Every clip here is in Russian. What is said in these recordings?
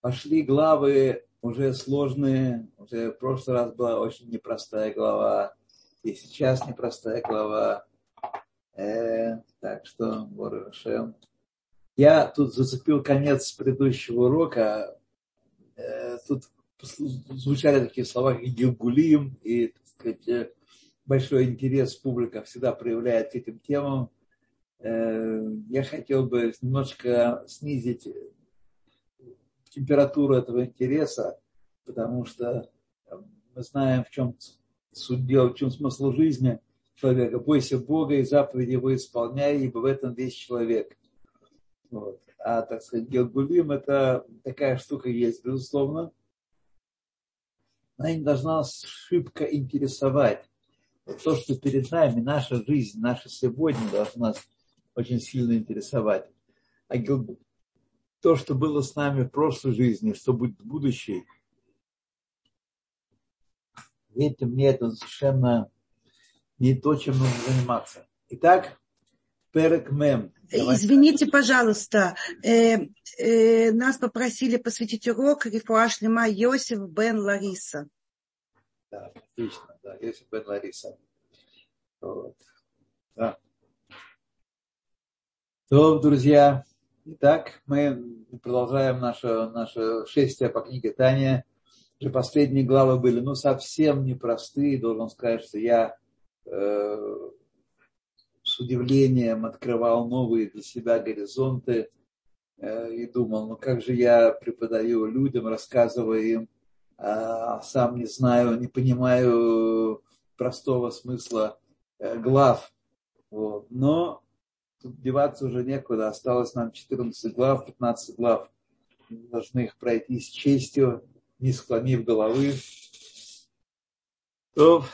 пошли главы уже сложные, уже в прошлый раз была очень непростая глава, и сейчас непростая глава. Э, так что, Борышем. Я тут зацепил конец предыдущего урока. Э, тут звучали такие слова, как Гилгулим, и, так сказать, э, большой интерес публика всегда проявляет к этим темам. Э, я хотел бы немножко снизить температуру этого интереса, потому что мы знаем, в чем суть дела, в чем смысл жизни человека. Бойся Бога и заповеди его исполняй, ибо в этом весь человек. Вот. А, так сказать, Гелгулим – это такая штука есть, безусловно. Она не должна шибко интересовать. Вот то, что перед нами, наша жизнь, наша сегодня должна нас очень сильно интересовать. А то, что было с нами в прошлой жизни, что будет в будущей, верьте мне, это совершенно не то, чем нужно заниматься. Итак, Перек Мем. Извините, пожалуйста, э, э, нас попросили посвятить урок Рифуаш Лима Йосиф Бен Лариса. Да, отлично, да, Йосиф Бен Лариса. Вот. Да. То, друзья, итак, мы продолжаем наше, наше шествие по книге Таня. Уже последние главы были, ну, совсем непростые. Должен сказать, что я э, с удивлением открывал новые для себя горизонты э, и думал, ну, как же я преподаю людям, рассказываю им, а сам не знаю, не понимаю простого смысла э, глав. Вот. Но тут деваться уже некуда. Осталось нам 14 глав, 15 глав. Мы должны их пройти с честью, не склонив головы. То,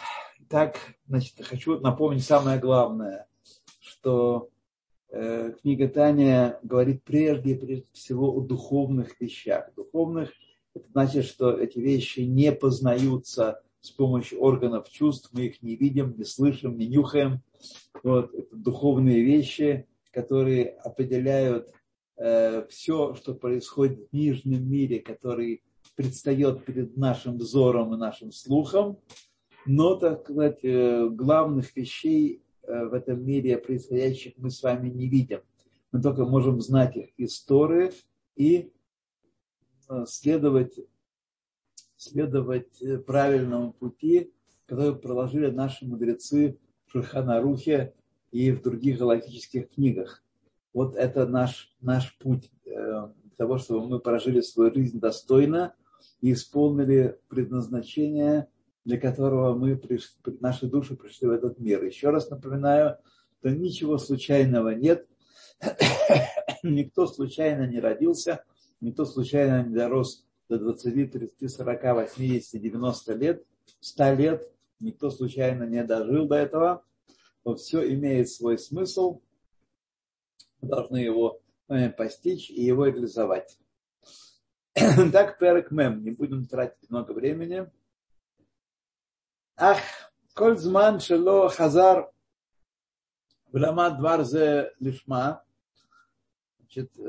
так, значит, хочу напомнить самое главное, что э, книга Таня говорит прежде и прежде всего о духовных вещах. Духовных – это значит, что эти вещи не познаются с помощью органов чувств, мы их не видим, не слышим, не нюхаем. Вот, это духовные вещи, которые определяют э, все, что происходит в нижнем мире, который предстает перед нашим взором и нашим слухом. Но, так сказать, э, главных вещей э, в этом мире происходящих мы с вами не видим. Мы только можем знать их истории и э, следовать следовать э, правильному пути, который проложили наши мудрецы в Шульханарухе и в других галактических книгах. Вот это наш, наш путь э, того, чтобы мы прожили свою жизнь достойно и исполнили предназначение, для которого мы пришли, наши души пришли в этот мир. Еще раз напоминаю, что ничего случайного нет, никто случайно не родился, никто случайно не дорос до 20, 30, 40, 80, 90 лет, 100 лет, никто случайно не дожил до этого, но все имеет свой смысл, мы должны его э, постичь и его реализовать. так, перек мем, не будем тратить много времени. Ах, коль зман шело хазар вламад дварзе лишма. Значит, э,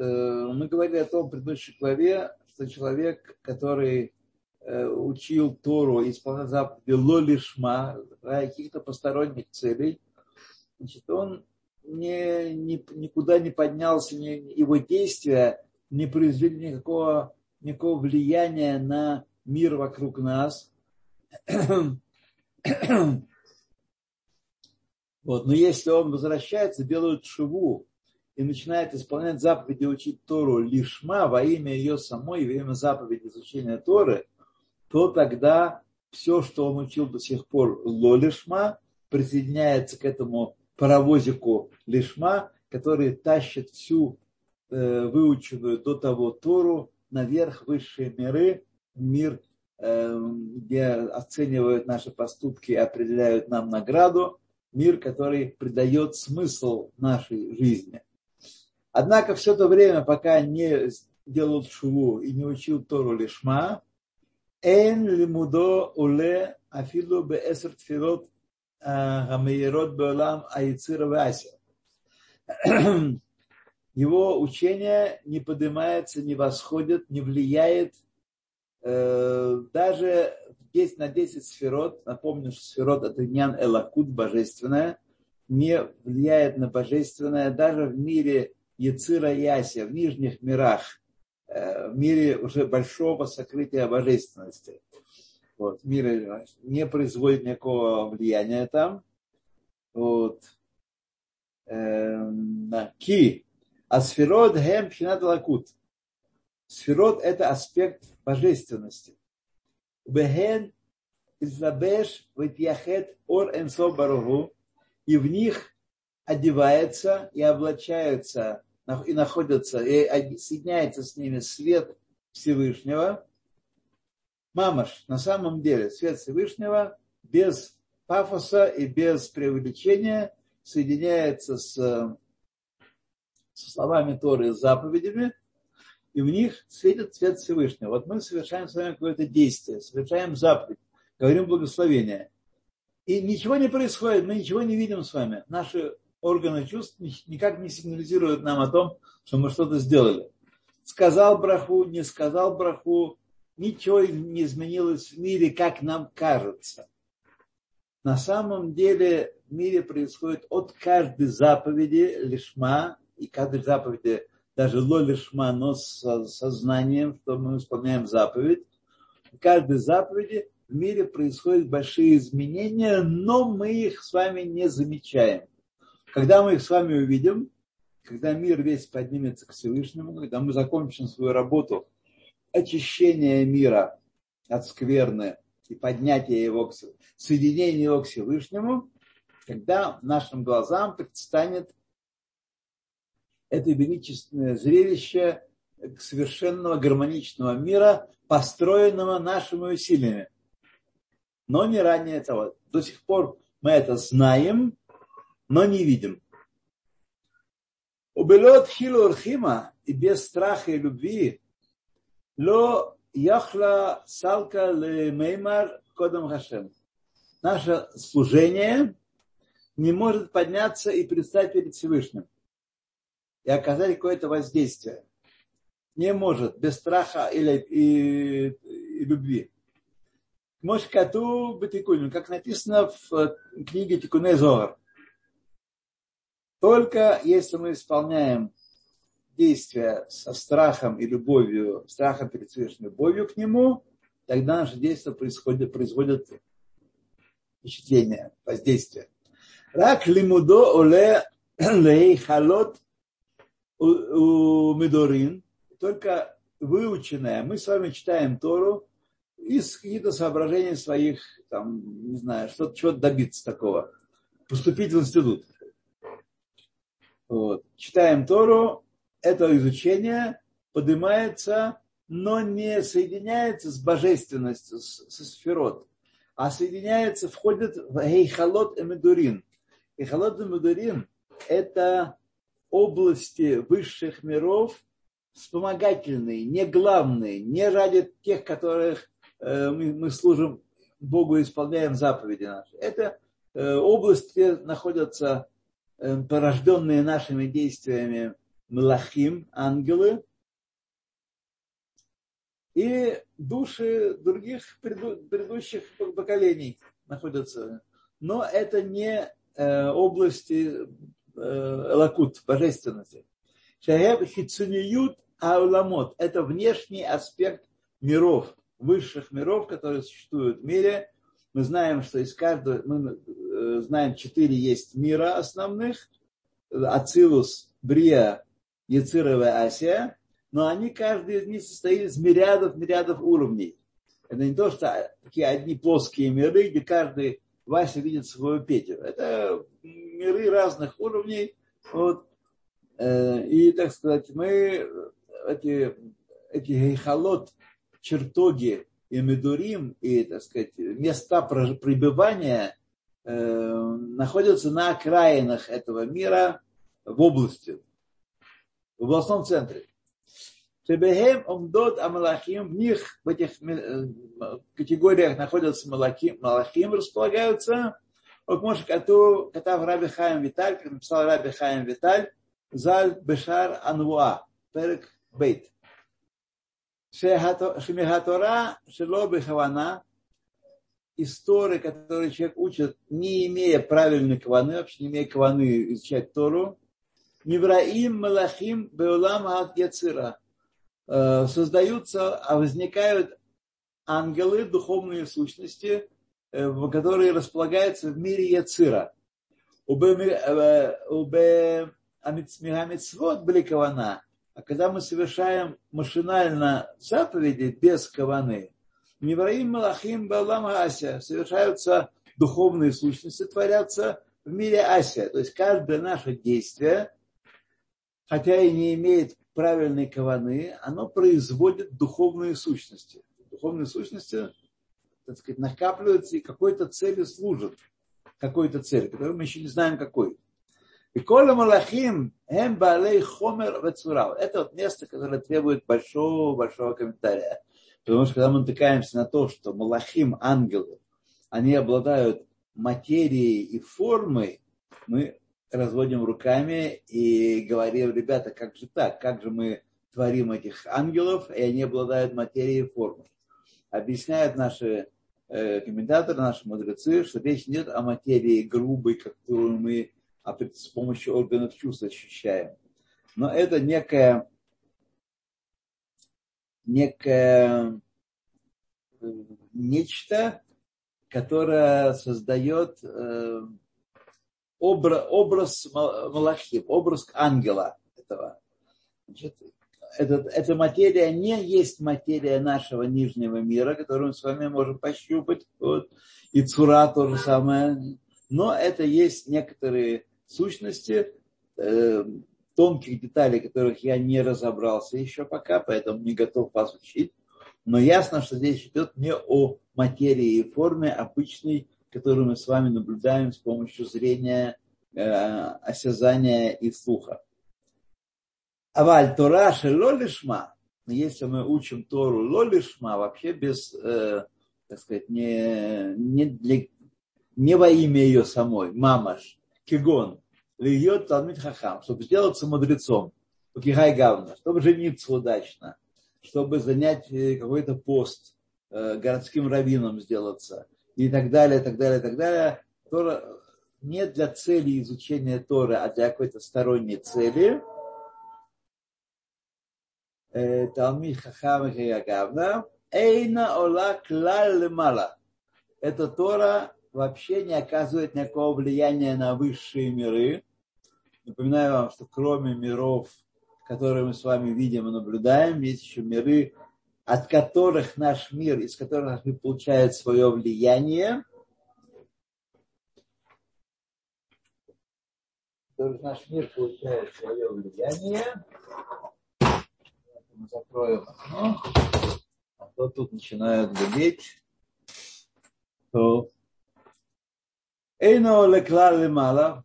мы говорили о том в предыдущей главе, что человек, который э, учил Тору и исполнял заповеди лолишма, ради каких-то посторонних целей, значит, он не, не, никуда не поднялся, не, его действия не произвели никакого, никакого влияния на мир вокруг нас. Вот. Но если он возвращается, делает шиву, и начинает исполнять заповеди учить Тору лишма во имя ее самой, во имя заповеди изучения Торы, то тогда все, что он учил до сих пор лолишма, присоединяется к этому паровозику лишма, который тащит всю э, выученную до того Тору наверх высшие миры, мир, э, где оценивают наши поступки и определяют нам награду, мир, который придает смысл нашей жизни. Однако все то время, пока не делал шуву и не учил Тору лишма, эн лимудо уле афилу бе эсер тфирот а, гамейрот беолам аицир Его учение не поднимается, не восходит, не влияет э, даже 10 на 10 сферот, напомню, что сферот это нян элакут, божественное, не влияет на божественное, даже в мире Яцира Яси, в нижних мирах, э, в мире уже большого сокрытия божественности. Вот, в мире не производит никакого влияния там. Вот. Эм, ки. А сферот пхинат лакут. Сферот – это аспект божественности. Бехен излабеш витьяхет ор энсо баругу. И в них одевается и облачается и находится, и соединяется с ними свет Всевышнего. Мамаш, на самом деле, свет Всевышнего без пафоса и без преувеличения соединяется с, со словами Торы и заповедями, и в них светит свет Всевышнего. Вот мы совершаем с вами какое-то действие, совершаем заповедь, говорим благословение. И ничего не происходит, мы ничего не видим с вами. Наши органы чувств никак не сигнализируют нам о том, что мы что-то сделали. Сказал браху, не сказал браху, ничего не изменилось в мире, как нам кажется. На самом деле в мире происходит от каждой заповеди лишма, и каждой заповеди даже ло лишма, но с сознанием, что мы исполняем заповедь. В каждой заповеди в мире происходят большие изменения, но мы их с вами не замечаем. Когда мы их с вами увидим, когда мир весь поднимется к Всевышнему, когда мы закончим свою работу очищения мира от скверны и поднятия его, соединения его к Всевышнему, когда нашим глазам предстанет это величественное зрелище совершенного гармоничного мира, построенного нашими усилиями. Но не ранее того. До сих пор мы это знаем, но не видим. Убелот хилу хима и без страха и любви Ло яхла салка ле меймар кодом хашем. Наше служение не может подняться и предстать перед Всевышним и оказать какое-то воздействие. Не может без страха или и, и любви. Мошкату Батикунин, как написано в книге Тикуне Зогар. Только если мы исполняем действия со страхом и любовью, страхом перед Всевышним, любовью к Нему, тогда наши действия происходят, производят впечатление, воздействие. Рак лимудо оле лей халот у медорин, только выученная. Мы с вами читаем Тору из каких-то соображений своих, там, не знаю, что-то, чего-то добиться такого. Поступить в институт. Вот. Читаем Тору, это изучение поднимается, но не соединяется с божественностью, со сферот, а соединяется, входит в Эйхалот Эмедурин. Эйхалот Эмедурин – это области высших миров, вспомогательные, не главные, не ради тех, которых э, мы служим Богу и исполняем заповеди наши. Это э, области, где находятся порожденные нашими действиями Мелахим, ангелы, и души других предыдущих поколений находятся. Но это не э, области э, лакут, божественности. Шахеб хицуниют ауламот – это внешний аспект миров, высших миров, которые существуют в мире. Мы знаем, что из каждого, мы э, знаем, четыре есть мира основных. Ацилус, Брия, Яцировая Асия, но они, каждый из них состоит из мириадов, мириадов уровней. Это не то, что такие одни плоские миры, где каждый Вася видит своего Петю. Это миры разных уровней. Вот. Э, и, так сказать, мы эти, эти гейхалот, чертоги и медурим, и, так сказать, места пребывания э, находятся на окраинах этого мира в области в областном центре. Шебехем омдот амалахим, в них, в этих э, категориях находятся малахим, малахим располагаются. Вот может, Катав Раби Хаим Виталь, как написал Раби Хаим Виталь, Заль Бешар Анвуа, Перек Бейт. Шемихатора Шело Бехавана, истории, которые человек учит, не имея правильной каваны, вообще не имея каваны изучать Тору, Невраим Малахим Беулам Ат Яцира. Э, создаются, а возникают ангелы, духовные сущности, э, которые располагаются в мире Яцира. Убе Амитсмигамитсвот были кавана, а когда мы совершаем машинально заповеди без каваны, Невраим Малахим Балам Ася совершаются духовные сущности, творятся в мире Ася. То есть каждое наше действие, хотя и не имеет правильной каваны, оно производит духовные сущности. Духовные сущности, так сказать, накапливаются и какой-то цели служат. Какой-то цели, которую мы еще не знаем какой. И кола малахим эм балей хомер вецура. Это вот место, которое требует большого-большого комментария. Потому что когда мы натыкаемся на то, что малахим, ангелы, они обладают материей и формой, мы разводим руками и говорим, ребята, как же так? Как же мы творим этих ангелов, и они обладают материей и формой? Объясняют наши э, комментаторы, наши мудрецы, что речь идет о материи грубой, которую мы а с помощью органов чувств ощущаем. Но это некая, некое э, нечто, которое создает э, образ, образ Малахим, образ ангела этого. Значит, этот, эта материя не есть материя нашего нижнего мира, которую мы с вами можем пощупать. Вот. И цура то же самое. Но это есть некоторые сущности, э, тонких деталей, которых я не разобрался еще пока, поэтому не готов вас учить. Но ясно, что здесь идет не о материи и форме обычной, которую мы с вами наблюдаем с помощью зрения, э, осязания и слуха. Аваль Тора лолишма, если мы учим Тору лолишма, вообще без, э, так сказать, не, не, для, не во имя ее самой, мамаш, кигон, льет талмит хахам, чтобы сделаться мудрецом, кихай гавна, чтобы жениться удачно, чтобы занять э, какой-то пост, э, городским раввином сделаться и так далее, так далее, так далее. Тора не для цели изучения Торы, а для какой-то сторонней цели. Э, хахам гавна, эйна ола клаль мала. Эта Тора вообще не оказывает никакого влияния на высшие миры. Напоминаю вам, что кроме миров, которые мы с вами видим и наблюдаем, есть еще миры, от которых наш мир, из которых наш мир получает свое влияние. наш мир получает свое влияние. Мы закроем окно, а то тут начинают гудеть. То Эйно леклар лемала,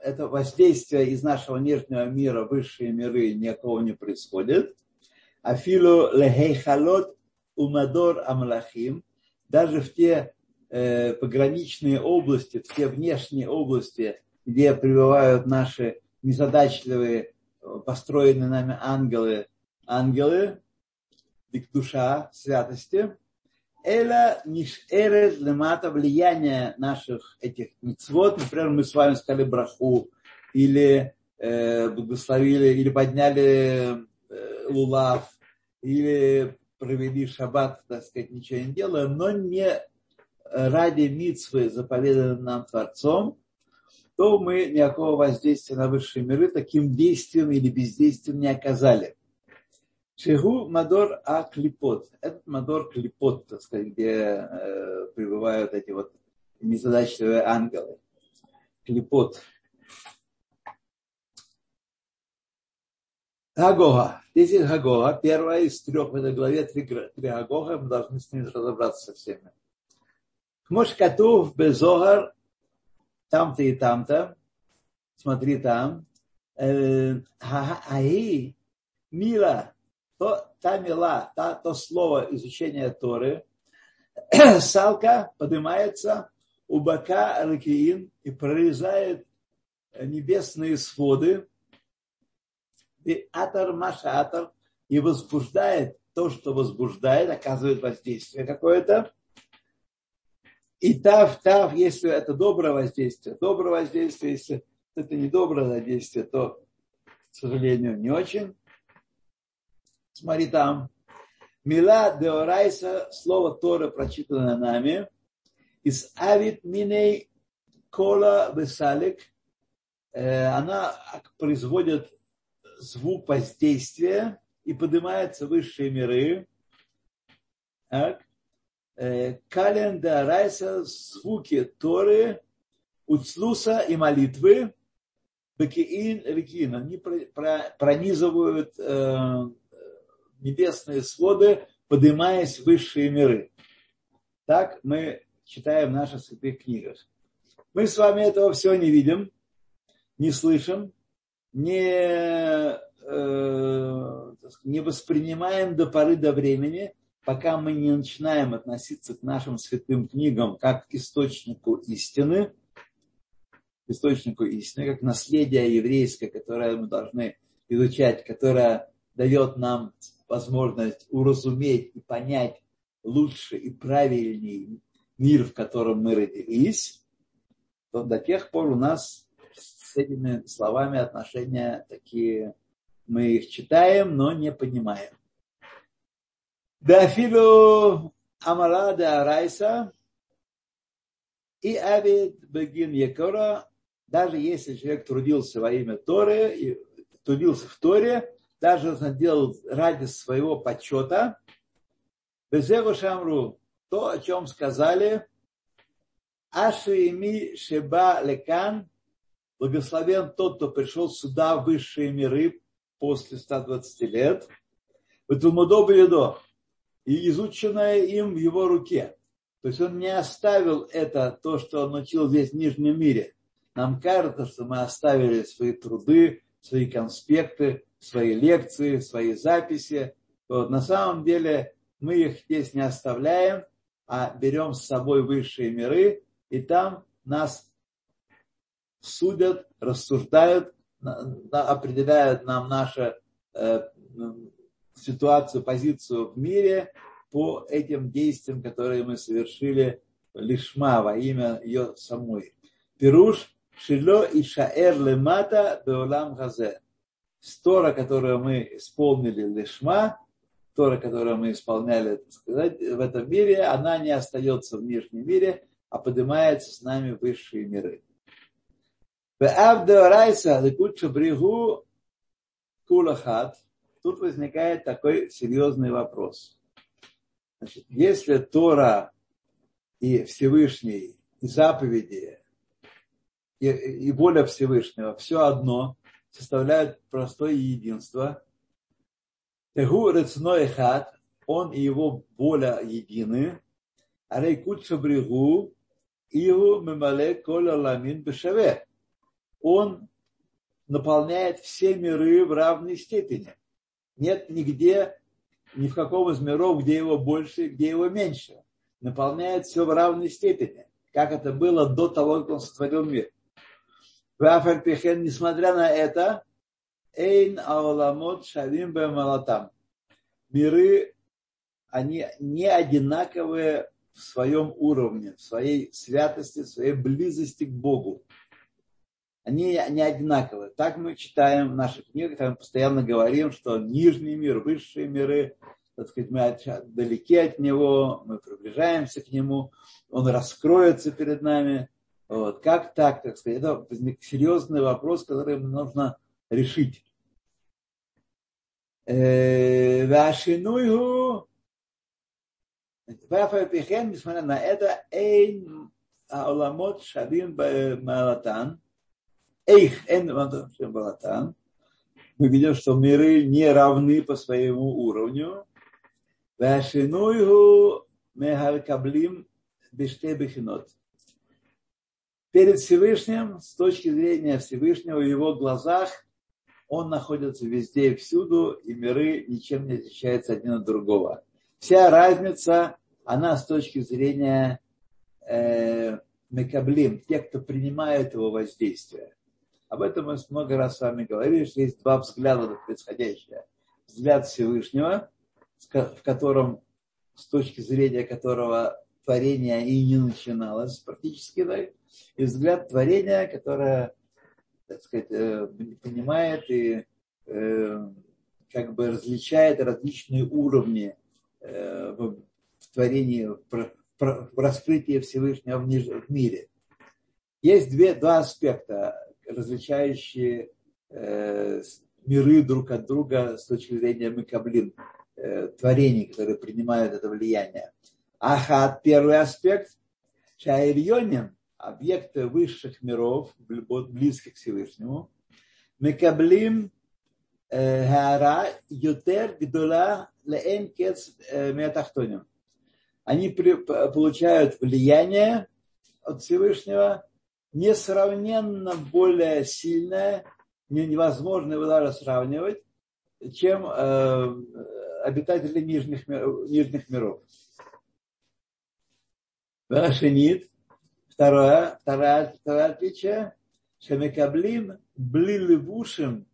это воздействие из нашего нижнего мира, высшие миры никакого не происходит. Афилу лехейхалот умадор амлахим, даже в те э, пограничные области, в те внешние области, где пребывают наши незадачливые, построенные нами ангелы, ангелы, душа святости, Эла нишерет лемата влияние наших этих мецвод. Например, мы с вами сказали браху или э, благословили, или подняли э, лулав, или провели шаббат, так сказать, ничего не делая, но не ради митцвы, заповеданным нам Творцом, то мы никакого воздействия на высшие миры таким действием или бездействием не оказали. Шигу Мадор А Клипот. Этот Мадор Клипот, так сказать, где э, пребывают эти вот незадачливые ангелы. Клипот. Гагога. Здесь есть Гагога. Первая из трех в этой главе, три, три Гагога. Мы должны с ними разобраться со всеми. Кмош Катув Безогар, там-то и там-то. Смотри там. Э, Аи Мила то та мила, та, то слово изучения Торы, салка поднимается у бока Ракиин и прорезает небесные своды, и атар маша атар, и возбуждает то, что возбуждает, оказывает воздействие какое-то. И тав, тав, если это доброе воздействие, доброе воздействие, если это не доброе воздействие, то, к сожалению, не очень. Смотри там. Мила деорайса, слово Тора, прочитанное нами, из авит миней кола весалик, э, она производит звук воздействия и поднимается в высшие миры. Так. Э, Кален райса звуки Торы, уцлуса и молитвы, бекиин рекин, они пронизывают э, небесные своды, поднимаясь в высшие миры. Так мы читаем в наших святых книгах. Мы с вами этого всего не видим, не слышим, не, э, не воспринимаем до поры до времени, пока мы не начинаем относиться к нашим святым книгам как к источнику истины, источнику истины, как наследие еврейское, которое мы должны изучать, которое дает нам возможность уразуметь и понять лучше и правильнее мир, в котором мы родились, то до тех пор у нас с этими словами отношения такие, мы их читаем, но не понимаем. Дафилу Амара де Арайса и Авид Бегин Якора, даже если человек трудился во имя Торы, трудился в Торе, даже он делал ради своего почета, Безеву Шамру, то, о чем сказали, Ашиими Шеба Лекан, благословен тот, кто пришел сюда в высшие миры после 120 лет, в Талмудо Бедо, и изученное им в его руке. То есть он не оставил это, то, что он учил здесь в Нижнем мире. Нам кажется, что мы оставили свои труды, свои конспекты, свои лекции, свои записи. Вот. На самом деле мы их здесь не оставляем, а берем с собой высшие миры, и там нас судят, рассуждают, определяют нам нашу э, ситуацию, позицию в мире по этим действиям, которые мы совершили лишма во имя ее самой. Пируш Шило и Шаэр Лемата Беолам Хазе. Стора, которую мы исполнили лишма, Тора, которую мы исполняли, так сказать, в этом мире, она не остается в нижнем мире, а поднимается с нами в высшие миры. Тут возникает такой серьезный вопрос. Значит, если Тора и Всевышний, и заповеди, и, и воля Всевышнего, все одно, составляют простое единство, Тегу рецной хат, он и его воля едины, а рейкут шабригу, Иу мемале коля ламин бешаве. Он наполняет все миры в равной степени. Нет нигде, ни в каком из миров, где его больше, где его меньше. Наполняет все в равной степени, как это было до того, как он сотворил мир. Несмотря на это, Эйн ауламот шавим бемалатам. Миры, они не одинаковые в своем уровне, в своей святости, в своей близости к Богу. Они не одинаковые. Так мы читаем в наших книгах, мы постоянно говорим, что нижний мир, высшие миры, так сказать, мы далеки от него, мы приближаемся к нему, он раскроется перед нами. Вот. Как так, так сказать? Это серьезный вопрос, который нужно решить. Э, вашинуйгу Вафапихен, несмотря на это, Эйн Ауламот Шавим Малатан, Эйх Эйн балатан. мы видим, что миры не равны по своему уровню. Вашинуйгу Мехалькаблим Биштебихинот. Перед Всевышним, с точки зрения Всевышнего, в его глазах он находится везде и всюду, и миры ничем не отличаются один от другого. Вся разница, она с точки зрения э, мекаблим, те, кто принимает его воздействие. Об этом мы много раз с вами говорили, что есть два взгляда на происходящее. Взгляд Всевышнего, в котором, с точки зрения которого творение и не начиналось практически, да, и взгляд творения, которое, так сказать, э, понимает и э, как бы различает различные уровни э, в творении, в раскрытии Всевышнего в мире. Есть две, два аспекта, различающие миры друг от друга с точки зрения Микаблин, творений, которые принимают это влияние. Ахат, первый аспект, Шаирьоним, объекты высших миров, близких к Всевышнему, Мекаблим Хара Ютер Гдула Леэн Кец Метахтоним. Они получают влияние от Всевышнего несравненно более сильное, невозможно его даже сравнивать, чем э, обитатели нижних, нижних миров. Вашинит. Второе, второе, второе отличие. Шемекаблим бли левушим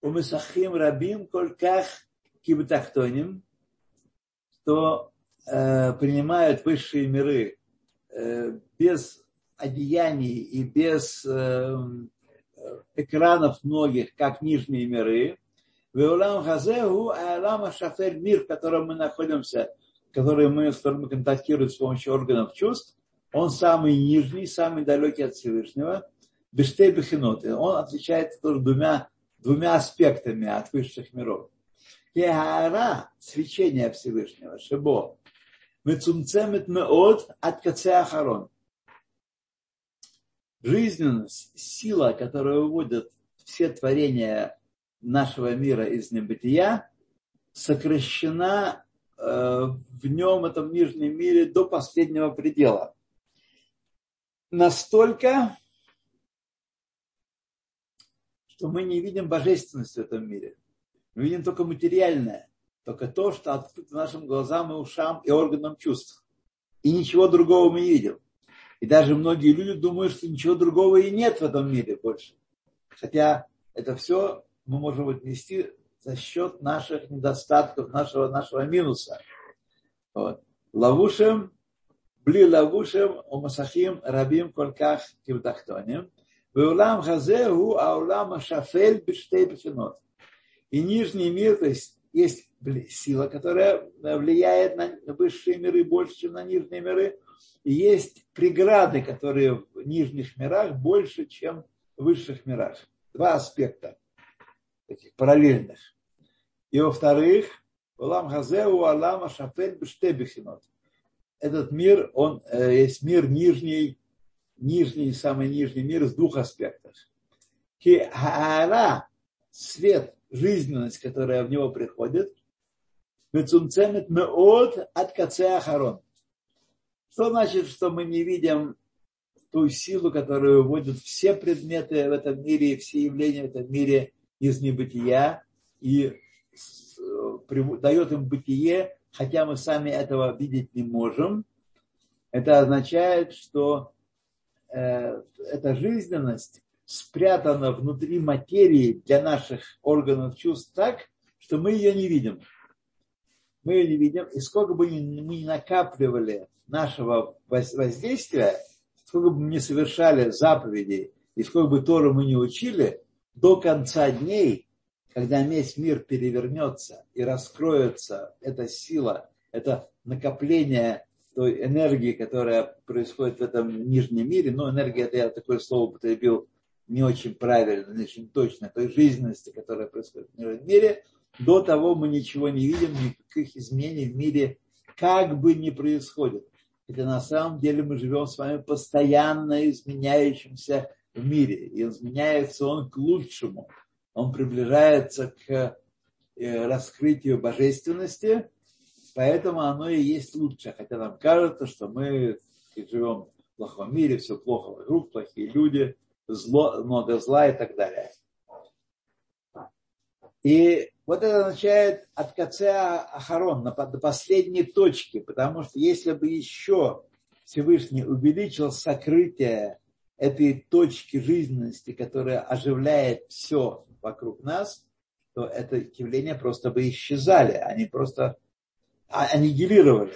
умесахим рабим кольках кибетахтоним, что э, принимают высшие миры э, без одеяний и без э, экранов многих, как нижние миры. Веулам Хазеху Алама Шафель мир, в котором мы находимся, который мы, с которым мы контактируем с помощью органов чувств, он самый нижний, самый далекий от Всевышнего, Бештей Бехинот. Он отличается тоже двумя, двумя аспектами от высших миров. Кеара, свечение Всевышнего, Шебо, Мецумцемет Меот от Кацеахарон. Жизненность, сила, которая выводит все творения нашего мира из небытия, сокращена в нем, этом нижнем мире, до последнего предела. Настолько, что мы не видим божественности в этом мире. Мы видим только материальное, только то, что открыто нашим глазам и ушам и органам чувств. И ничего другого мы не видим. И даже многие люди думают, что ничего другого и нет в этом мире больше. Хотя это все мы можем отнести за счет наших недостатков, нашего, нашего минуса. Вот. Лавушем, бли лавушем, умасахим рабим кольках кивдахтоним. Веулам хазеху аулам ашафель биштей бифинот. И нижний мир, то есть есть сила, которая влияет на высшие миры больше, чем на нижние миры. И есть преграды, которые в нижних мирах больше, чем в высших мирах. Два аспекта таких параллельных. И во-вторых, Улам Хазеу Алама Шафель Бештебехинот. Этот мир, он э, есть мир нижний, нижний, самый нижний мир с двух аспектов. Ки Хаара, свет, жизненность, которая в него приходит, Мецумцемет Меот от Кацеа Харон. Что значит, что мы не видим ту силу, которую выводят все предметы в этом мире, все явления в этом мире из небытия и дает им бытие, хотя мы сами этого видеть не можем. Это означает, что э, эта жизненность спрятана внутри материи для наших органов чувств так, что мы ее не видим. Мы ее не видим, и сколько бы мы ни накапливали нашего воздействия, сколько бы мы не совершали заповедей, и сколько бы Тору мы не учили, до конца дней, когда весь мир перевернется и раскроется эта сила, это накопление той энергии, которая происходит в этом нижнем мире, но энергия, это я такое слово употребил не очень правильно, не очень точно, той жизненности, которая происходит в нижнем мире, до того мы ничего не видим, никаких изменений в мире как бы не происходит. Хотя на самом деле мы живем с вами постоянно изменяющимся мире. И изменяется он к лучшему. Он приближается к э, раскрытию божественности, поэтому оно и есть лучше. Хотя нам кажется, что мы живем в плохом мире, все плохо вокруг, плохие люди, зло, много зла и так далее. И вот это означает от КЦА Ахарон до последней точки, потому что если бы еще Всевышний увеличил сокрытие этой точки жизненности, которая оживляет все вокруг нас, то это явления просто бы исчезали, они просто аннигилировали,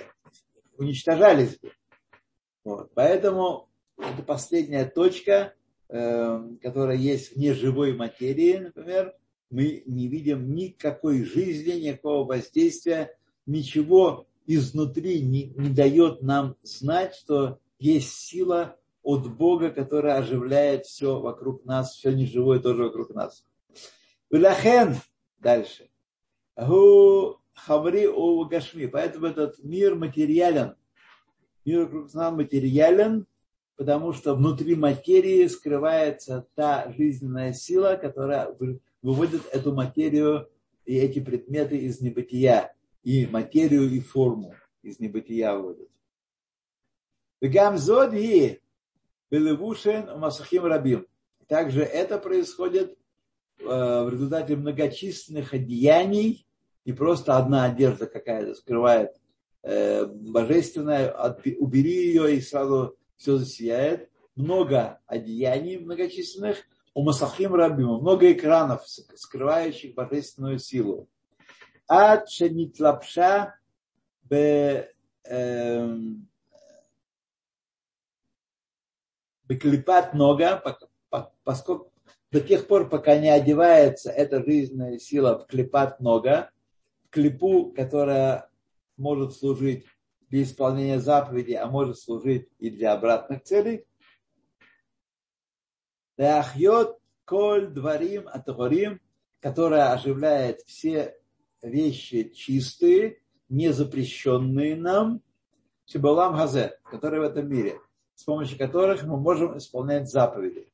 уничтожались бы. Вот. Поэтому это последняя точка, э, которая есть вне живой материи, например, мы не видим никакой жизни, никакого воздействия, ничего изнутри не, не дает нам знать, что есть сила от Бога, которая оживляет все вокруг нас, все неживое тоже вокруг нас. Вилахен, дальше. Гу хаври о гашми. Поэтому этот мир материален. Мир вокруг нас материален, потому что внутри материи скрывается та жизненная сила, которая выводит эту материю и эти предметы из небытия, и материю, и форму из небытия выводит. Вегамзод и Белевушен Масахим Рабим. Также это происходит э, в результате многочисленных одеяний, не просто одна одежда какая-то скрывает э, божественное, убери ее и сразу все засияет. Много одеяний многочисленных, у Масахим Рабима, много экранов, скрывающих божественную силу. Ад шенитлапша бе эм, Беклипат нога, поскольку до тех пор, пока не одевается эта жизненная сила в клепат нога, в клипу, которая может служить для исполнения заповедей, а может служить и для обратных целей. Дахьет коль дворим атагорим, которая оживляет все вещи чистые, не запрещенные нам, Шибалам Хазе, которые в этом мире с помощью которых мы можем исполнять заповеди.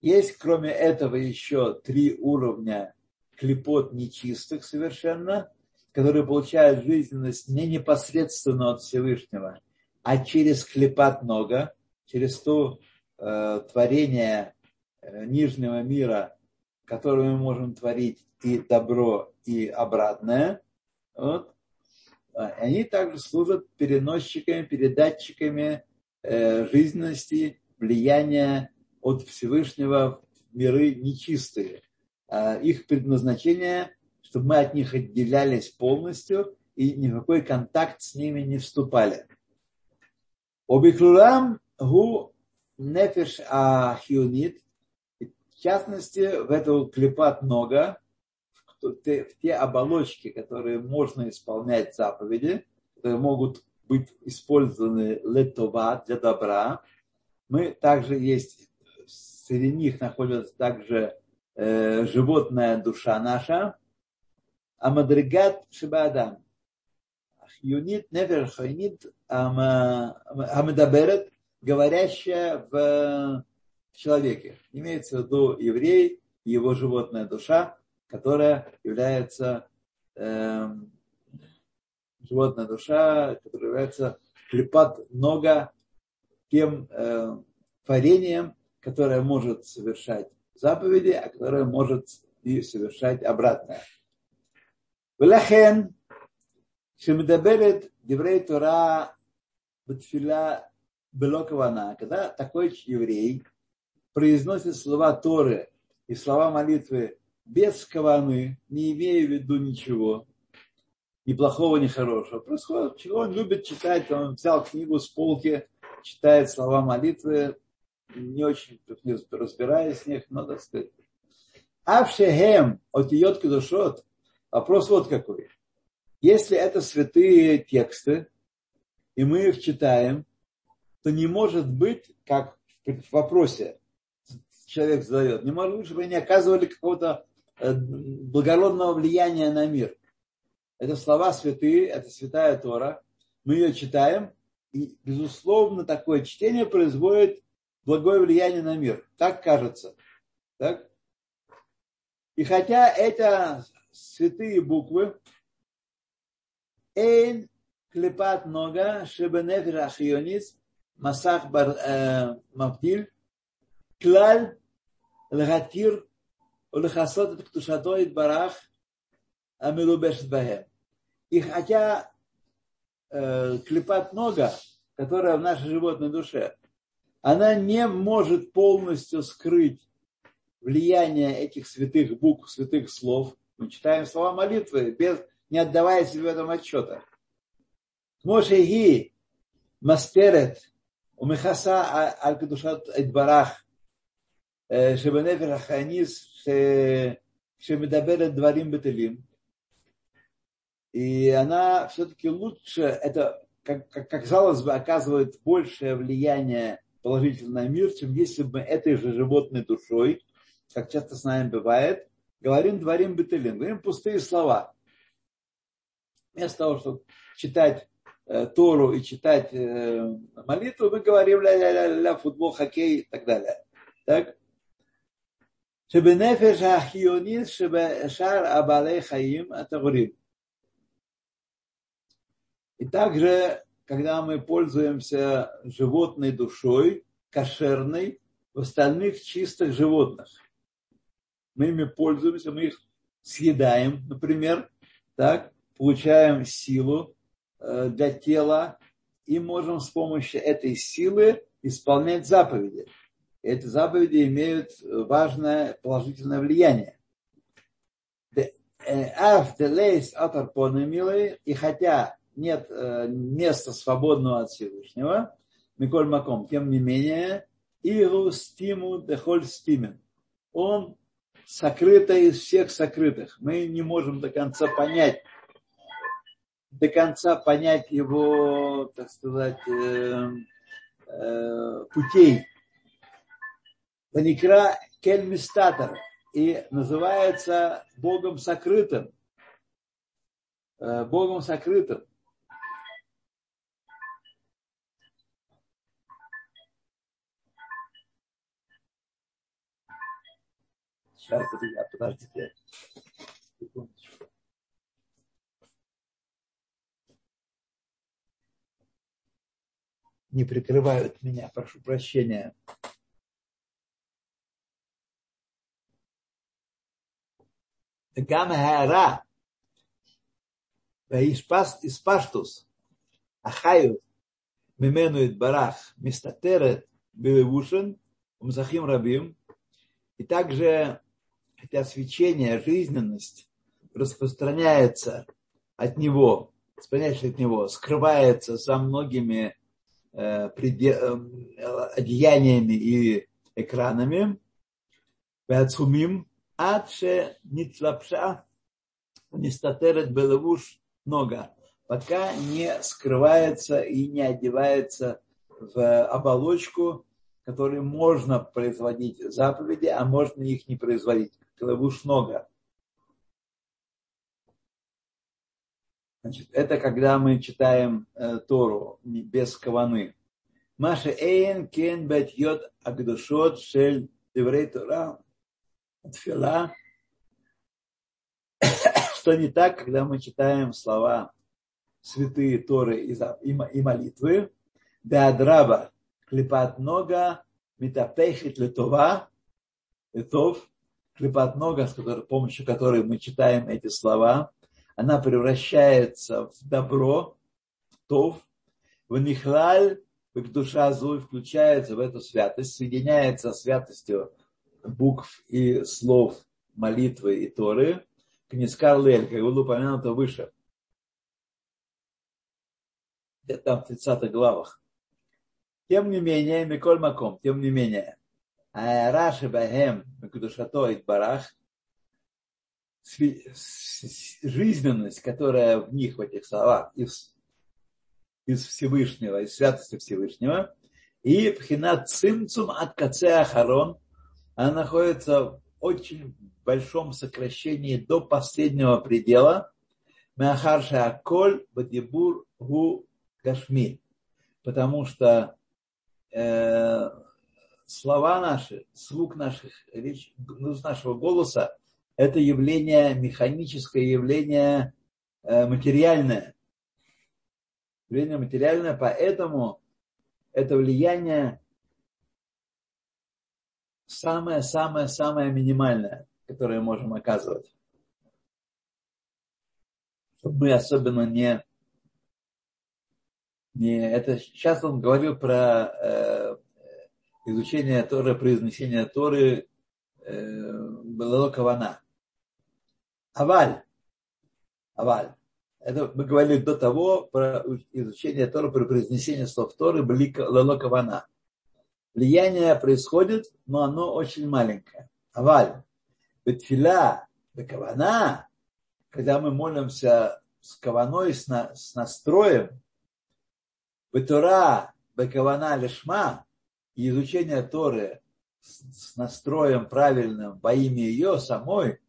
Есть, кроме этого, еще три уровня клепот нечистых совершенно, которые получают жизненность не непосредственно от Всевышнего, а через клепат нога, через то э, творение э, нижнего мира, которое мы можем творить и добро, и обратное. Вот. Они также служат переносчиками, передатчиками Э, жизненности, влияния от Всевышнего в миры нечистые. А их предназначение, чтобы мы от них отделялись полностью и никакой контакт с ними не вступали. Обиклурам гу нефеш ахионит, в частности, в эту клепат нога, в те оболочки, которые можно исполнять заповеди, которые могут быть использованы летова для добра. Мы также есть, среди них находится также э, животная душа наша, а мадригат шибадам. Юнит невер хайнит амедаберет, говорящая в человеке. Имеется в виду еврей его животная душа, которая является э, животная душа, которая является клепат нога тем э, творением, которое может совершать заповеди, а которое может и совершать обратное. ולכן, כשמדברת דברי תורה בתפילה בלא כוונה, когда такой еврей произносит слова Торы и слова молитвы без каваны, не имея в виду ничего, ни плохого, ни хорошего. Происходит, чего он любит читать, он взял книгу с полки, читает слова молитвы, не очень разбираясь в них, но так сказать. Авшехем от йод душот. Вопрос вот какой. Если это святые тексты, и мы их читаем, то не может быть, как в вопросе человек задает, не может быть, чтобы они оказывали какого-то э, благородного влияния на мир. Это слова святые, это святая Тора. Мы ее читаем, и, безусловно, такое чтение производит благое влияние на мир. Так кажется. Так? И хотя это святые буквы, Эйн клепат нога, шебенефер ахионис, масах бар э, мавдиль, клаль лгатир, ולכסות את קדושתו יתברך амилубешбаэм. И хотя э, клепат нога, которая в нашей животной душе, она не может полностью скрыть влияние этих святых букв, святых слов. Мы читаем слова молитвы, без, не отдавая себе в этом отчета. Мошеги мастерет умехаса а, аль-кадушат эдбарах э, шебенефер аханис шемедаберет дварим бетелим и она все-таки лучше, это, как, как, казалось бы, оказывает большее влияние положительно на мир, чем если бы этой же животной душой, как часто с нами бывает, говорим дворим бетелин, говорим пустые слова. Вместо того, чтобы читать э, Тору и читать э, молитву, мы говорим ля-ля-ля-ля, футбол, хоккей и так далее. Так? Шебенефеш ахионис шебешар абалей хаим атагурим. И также, когда мы пользуемся животной душой, кошерной, в остальных чистых животных. Мы ими пользуемся, мы их съедаем, например, так, получаем силу э, для тела и можем с помощью этой силы исполнять заповеди эти заповеди имеют важное положительное влияние. И хотя нет э, места свободного от Всевышнего, Миколь Маком, тем не менее, Иру стиму дехоль стимен. Он сокрытый из всех сокрытых. Мы не можем до конца понять, до конца понять его, так сказать, э, э, путей Ваникра Кельмистатор и называется Богом сокрытым. Богом сокрытым. Сейчас, друзья, а, подождите. Не прикрывают меня, прошу прощения. Гамхара. Испаштус. Ахают. Мименует барах. Мистатерет. Белевушин. Умзахим рабим. И также хотя свечение, жизненность распространяется от него, распространяется от него, скрывается за многими э, э одеяниями и экранами, Беацумим, адше нитлапша, нестатерет белевуш нога, пока не скрывается и не одевается в оболочку, которой можно производить заповеди, а можно их не производить. Левуш нога. Значит, это когда мы читаем э, Тору без каваны. Маша эйн кен бет йод агдушот шель деврей Тора тфила, что не так, когда мы читаем слова святые Торы и молитвы, Беадраба, клепат нога, метапехит летова, летов, клепат с которой, помощью которой мы читаем эти слова, она превращается в добро, в тов, в нихлаль, в душа зуй включается в эту святость, соединяется святостью букв и слов молитвы и Торы, Книскар Лель, как было упомянуто выше. Это там в 30 главах. Тем не менее, Миколь Маком, тем не менее, Раши Бахем, Мекудушато и Барах, жизненность, которая в них, в этих словах, из, из Всевышнего, из святости Всевышнего, и Пхинат Цимцум от Кацея Харон, она находится в очень большом сокращении до последнего предела. Мяхарша Аколь Бадибур Гу Кашми. Потому что э, слова наши, звук наших, речь, нашего голоса, это явление, механическое явление э, материальное. Явление материальное, поэтому это влияние самое-самое-самое минимальное, которое можем оказывать. Чтобы мы особенно не, не это сейчас он говорил про э, изучение Торы, произнесение Торы э, было кавана. Аваль. Аваль. Это мы говорили до того про изучение Торы, про произнесение слов Торы, были лало кавана. Влияние происходит, но оно очень маленькое. Аваль. Бетфиля, бекавана, когда мы молимся с каваной, с, на, с настроем, Бетура, бекавана лишма, и изучение Торы с, настроем правильным во имя ее самой,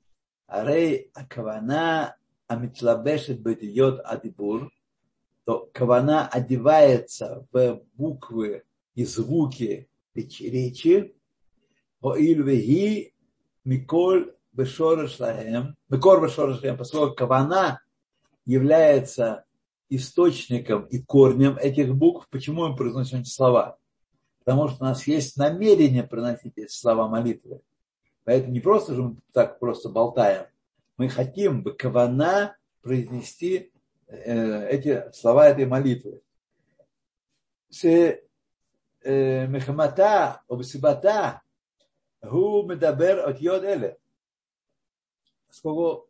арей акавана амитлабешет бетиот адибур, то кавана одевается в буквы и звуки речи, Оилвеги Миколь Бешореш Лаем, Микор Бешореш Лаем, поскольку кавана является источником и корнем этих букв. Почему мы произносим эти слова? Потому что у нас есть намерение проносить эти слова молитвы. Поэтому не просто же мы так просто болтаем. Мы хотим бы кавана произнести э, эти слова этой молитвы. מחמתה או בסיבתה הוא מדבר אותיות אלה. Поскольку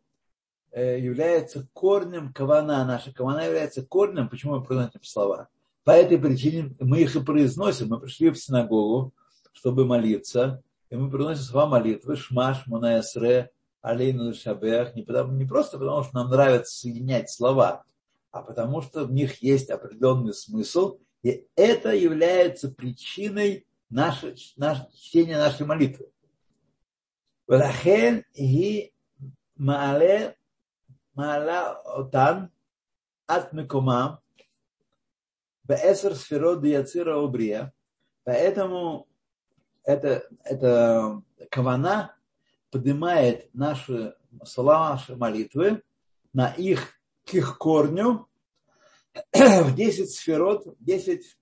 является корнем кавана, наша кавана является корнем, почему мы произносим слова. По этой причине мы их и произносим. Мы пришли в синагогу, чтобы молиться, и мы приносим слова молитвы. «Шмаш, Мунаэсре, Алейну Шабех», не, потому, не просто потому, что нам нравится соединять слова, а потому что в них есть определенный смысл, и это является причиной наше, наше, чтения нашей молитвы. Врахен и Маале Маала Отан от Беэсер сферот диацира обрия. Поэтому это, это кавана поднимает наши слова, наши молитвы на их, к их корню в 10 сферот, 10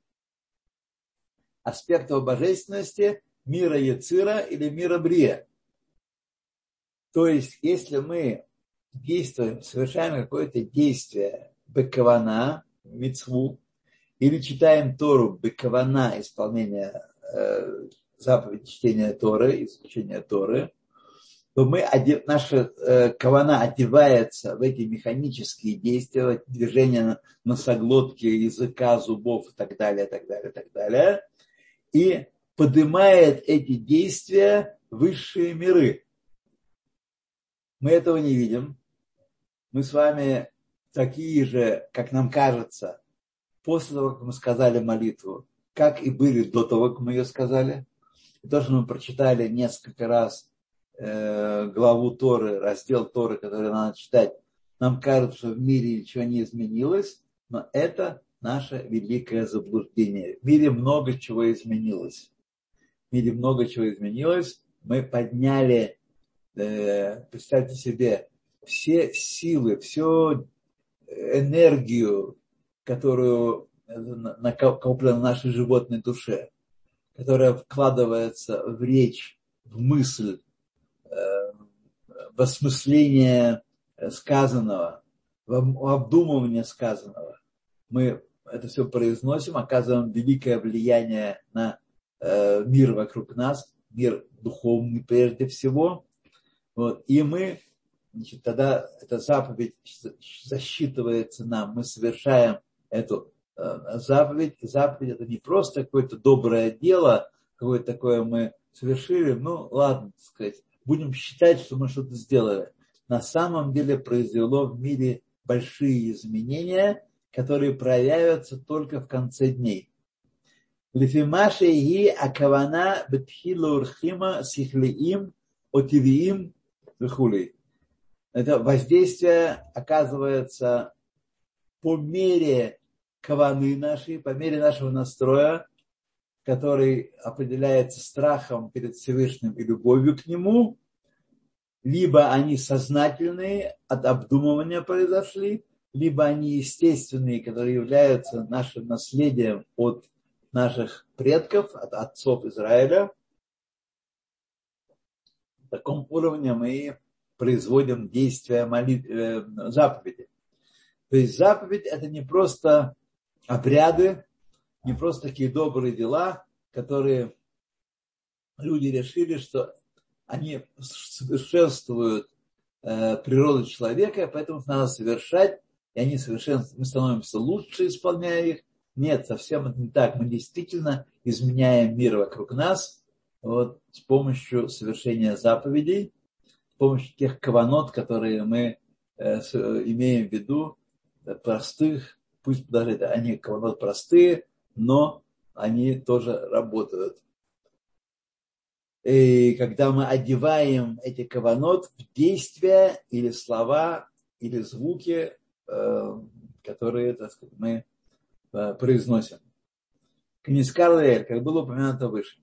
аспектов божественности мира Яцира или мира Брия. То есть, если мы действуем, совершаем какое-то действие бекавана, мицву, или читаем Тору бекавана, исполнение э, заповедь чтения Торы, изучения Торы, то мы, наша э, кавана одевается в эти механические действия, в эти движения носоглотки, языка, зубов и так далее, так далее, так далее, и поднимает эти действия высшие миры. Мы этого не видим. Мы с вами такие же, как нам кажется, после того, как мы сказали молитву, как и были до того, как мы ее сказали. И то, что мы прочитали несколько раз Э, главу Торы, раздел Торы, который надо читать, нам кажется, что в мире ничего не изменилось, но это наше великое заблуждение. В мире много чего изменилось. В мире много чего изменилось. Мы подняли, э, представьте себе, все силы, всю энергию, которую накоплена в нашей животной душе, которая вкладывается в речь, в мысль, в осмысление сказанного, в обдумывание сказанного. Мы это все произносим, оказываем великое влияние на э, мир вокруг нас, мир духовный прежде всего. Вот. И мы, значит, тогда эта заповедь засчитывается нам, мы совершаем эту э, заповедь. Заповедь это не просто какое-то доброе дело, какое-то такое мы совершили, ну ладно, так сказать, будем считать, что мы что-то сделали. На самом деле произвело в мире большие изменения, которые проявятся только в конце дней. Лифимаши и акавана бетхилу сихлиим отивиим вихули. Это воздействие оказывается по мере каваны нашей, по мере нашего настроя, который определяется страхом перед Всевышним и любовью к Нему, либо они сознательные, от обдумывания произошли, либо они естественные, которые являются нашим наследием от наших предков, от отцов Израиля. В таком уровне мы производим действия молит... Э, заповеди. То есть заповедь это не просто обряды, не просто такие добрые дела, которые люди решили, что они совершенствуют э, природу человека, поэтому их надо совершать, и они совершенствуют, мы становимся лучше, исполняя их. Нет, совсем это не так. Мы действительно изменяем мир вокруг нас вот, с помощью совершения заповедей, с помощью тех каванот, которые мы э, имеем в виду, э, простых, пусть даже они каванот простые, но они тоже работают и когда мы одеваем эти каванот в действия или слова, или звуки, э, которые, так сказать, мы э, произносим. Книскар как было упомянуто выше.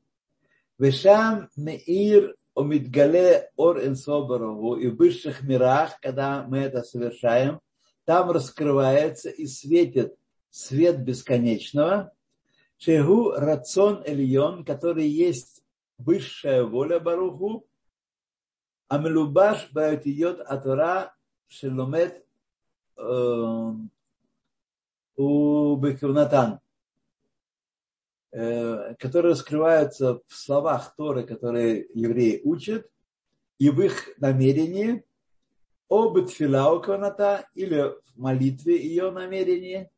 Вешам меир омидгале ор энсобарову и в высших мирах, когда мы это совершаем, там раскрывается и светит свет бесконечного, шегу рацион эльон, который есть высшая воля Баруху, а Мелубаш Баотиот Атора Шеломет э, у Бекевнатан, э, которые раскрываются в словах Торы, которые евреи учат, и в их намерении об тфила у или в молитве ее намерении,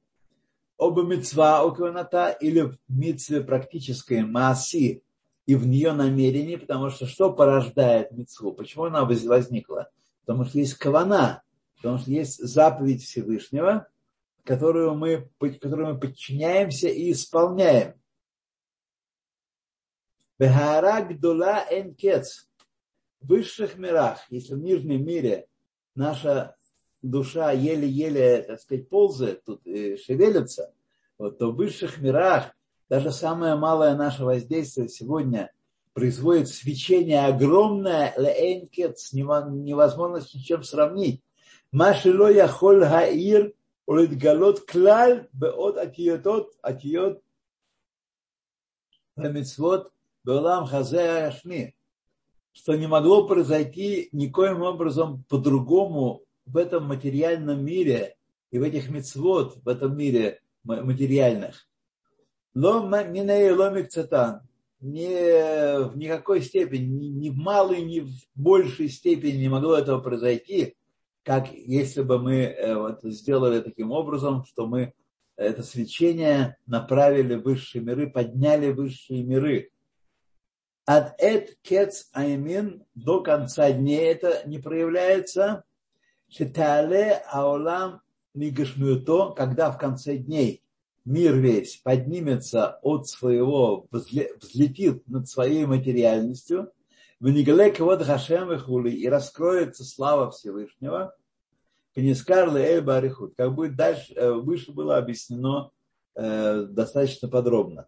об мецва у или в митве практической маси и в нее намерение, потому что что порождает мецву? Почему она возникла? Потому что есть кавана, потому что есть заповедь Всевышнего, которую мы, которую мы подчиняемся и исполняем. Бехарак дула энкец. В высших мирах, если в нижнем мире наша душа еле-еле, так сказать, ползает, тут и шевелится, вот, то в высших мирах даже самое малое наше воздействие сегодня производит свечение огромное, леэнкет, невозможно с ничем сравнить. Машило яхоль хаир улитгалот клаль беот атиотот атиот вамитсвот беолам хазе ашми. Что не могло произойти никоим образом по-другому в этом материальном мире и в этих мецвод, в этом мире материальных. Лома минея ломик цатан. Не в никакой степени, ни в малой, ни в большей степени не могло этого произойти, как если бы мы э, вот сделали таким образом, что мы это свечение направили в высшие миры, подняли высшие миры. От эт кец аймин до конца дней это не проявляется. Шитале аулам мигашмюто, когда в конце дней мир весь поднимется от своего, взлетит над своей материальностью, в Нигалек вот Хашем и Хули, и раскроется слава Всевышнего, Книскарлы Эль Барихут, как будет дальше, э, выше было объяснено э, достаточно подробно.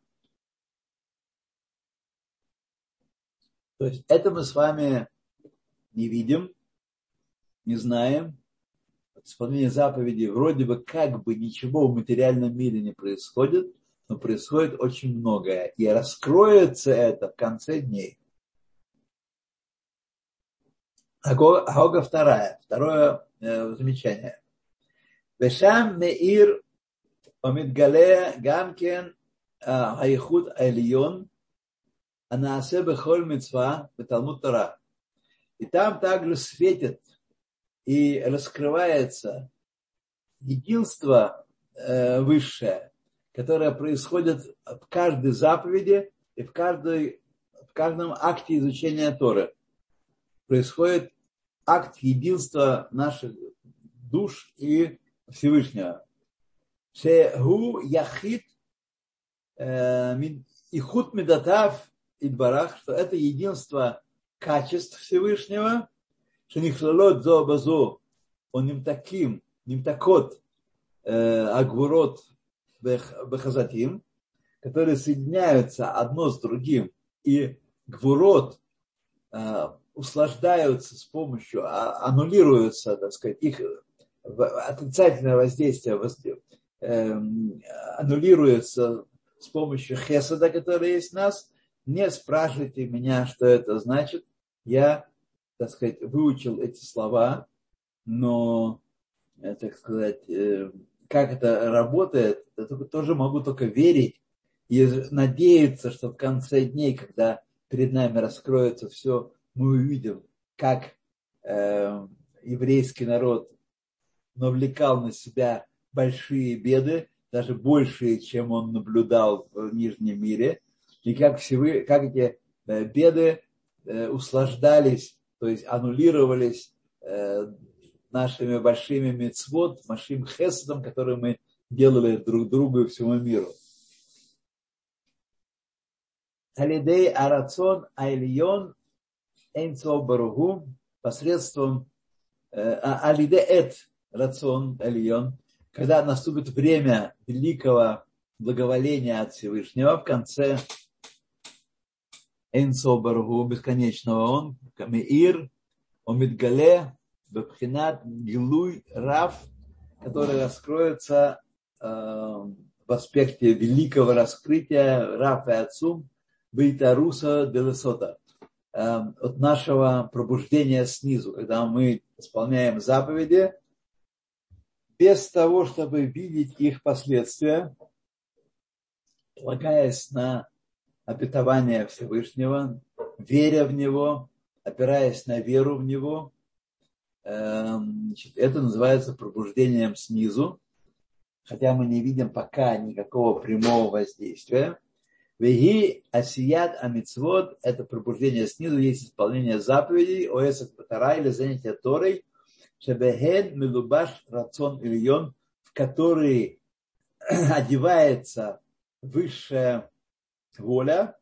То есть это мы с вами не видим, не знаем. Исполнение заповеди вроде бы как бы ничего в материальном мире не происходит, но происходит очень многое. И раскроется это в конце дней. Ага, вторая, второе э, замечание. Вешам меир омидгале гамкен э, айхуд айлион она Анаасе Бехоль Мецва Талмуд Тора. И там также светит и раскрывается единство э, высшее, которое происходит в каждой заповеди и в, каждой, в каждом акте изучения Торы. Происходит акт единства наших душ и Всевышнего. Шеху яхит э, ихут медатав Идбарах, что это единство качеств Всевышнего, что нихлалот зо базу, он им таким, ним такот, э, агурот бехазатим, которые соединяются одно с другим, и гвурот э, услаждаются с помощью, а, аннулируются, так сказать, их отрицательное воздействие эм, аннулируется с помощью хесада, который есть в нас, не спрашивайте меня, что это значит. Я так сказать, выучил эти слова, но, э, так сказать, э, как это работает, это тоже могу только верить и надеяться, что в конце дней, когда перед нами раскроется все, мы увидим, как э, еврейский народ навлекал на себя большие беды, даже большие, чем он наблюдал в Нижнем мире, и как, всевы, как эти э, беды э, услаждались, то есть аннулировались э, нашими большими мецвод, нашим хесадом, которые мы делали друг другу и всему миру. Алидей Арацон Айлион Эйнцо Баругу посредством Алиде Эт Рацион Альон, когда наступит время великого благоволения от Всевышнего в конце Эйнцо Баругу, бесконечного он, Камеир, Омидгале, Бабхинат, Гилуй, Раф, который раскроется э, в аспекте великого раскрытия Рафа и Отцум, Бейтаруса Делесота, э, от нашего пробуждения снизу, когда мы исполняем заповеди, без того, чтобы видеть их последствия, полагаясь на обетование Всевышнего, веря в Него, опираясь на веру в Него, эм, это называется пробуждением снизу, хотя мы не видим пока никакого прямого воздействия. Веги асият амицвод – это пробуждение снизу, есть исполнение заповедей, оэсет патара или занятие Торой, шебехен милубаш рацион ильон, в который одевается высшая воля,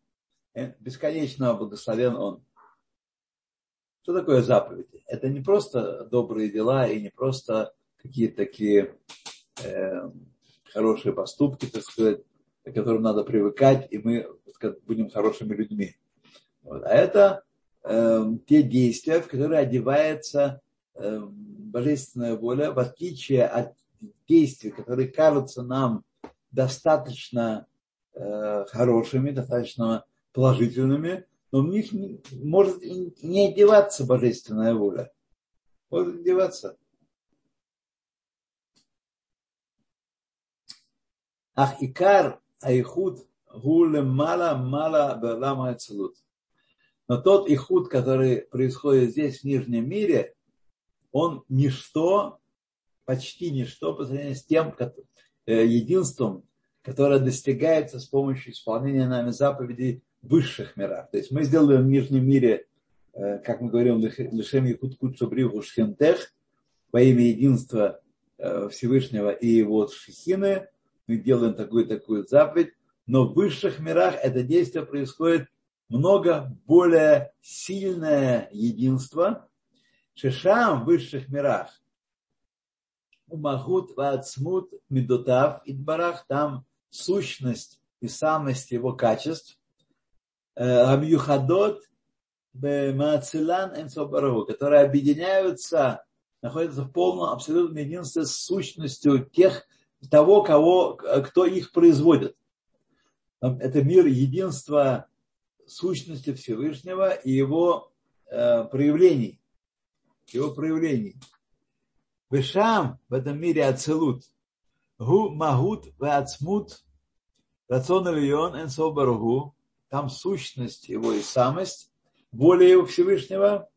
э, бесконечного благословен он. Что такое заповеди? Это не просто добрые дела и не просто какие-то такие э, хорошие поступки, так сказать, к которым надо привыкать, и мы будем хорошими людьми. Вот. А это э, те действия, в которые одевается э, божественная воля, в отличие от действий, которые кажутся нам достаточно хорошими, достаточно положительными, но в них может не одеваться божественная воля. Может одеваться. Ах икар айхуд гуле мала мала белама ацелут. Но тот ихуд, который происходит здесь, в Нижнем мире, он ничто, почти ничто по сравнению с тем э, единством, которое достигается с помощью исполнения нами заповедей высших мирах. То есть мы сделаем в нижнем мире, э, как мы говорим, лишем якут кут шабриву шхентех, во имя единства э, Всевышнего и его шихины, мы делаем такую-такую заповедь, но в высших мирах это действие происходит много более сильное единство, Шешам в высших мирах. Умахут вацмут медотав идбарах, там сущность и самость его качеств. Абьюхадот Маацилан Энсобару, которые объединяются, находятся в полном абсолютном единстве с сущностью тех, того, кого, кто их производит. Это мир единства сущности Всевышнего и его э, проявлений его проявлений. Вешам в этом мире ацелут. Гу магут вацмут рацион ильон энсобаргу. Там сущность его и самость, воля его Всевышнего.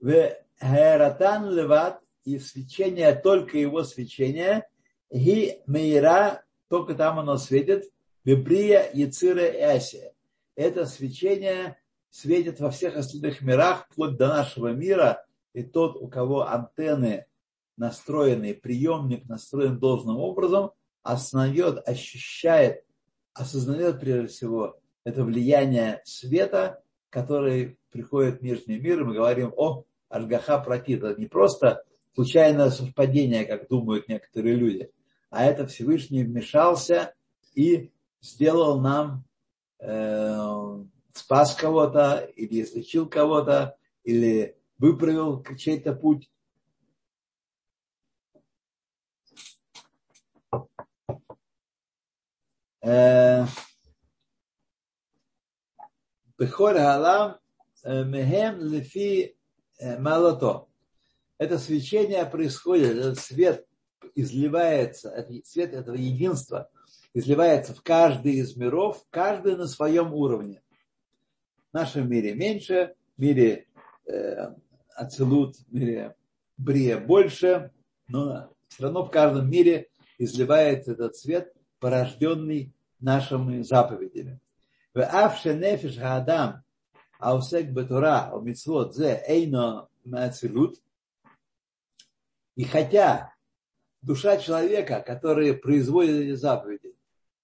В Гератан леват и свечение, только его свечение. Ги мейра, только там оно светит. Бибрия, Яцира и Асия. Это свечение светит во всех остальных мирах, вплоть до нашего мира, и тот, у кого антенны настроены, приемник настроен должным образом, осознает, ощущает, осознает прежде всего это влияние света, который приходит в нижний мир, и мы говорим о Ашгаха Пракит. Это не просто случайное совпадение, как думают некоторые люди, а это Всевышний вмешался и сделал нам, э, спас кого-то, или излечил кого-то, или выправил чей-то путь. Э, Бехор Галам э, Мехем Лефи э, Малото. Это свечение происходит, этот свет изливается, свет этого единства изливается в каждый из миров, каждый на своем уровне. В нашем мире меньше, в мире э, Ацелут, в мире Брия больше, но все равно в каждом мире изливается этот свет, порожденный нашими заповедями. В Авше Нефиш Гадам, Аусек Бетура, Омитсвот, Зе Эйно Мацелут. И хотя душа человека, который производит эти заповеди,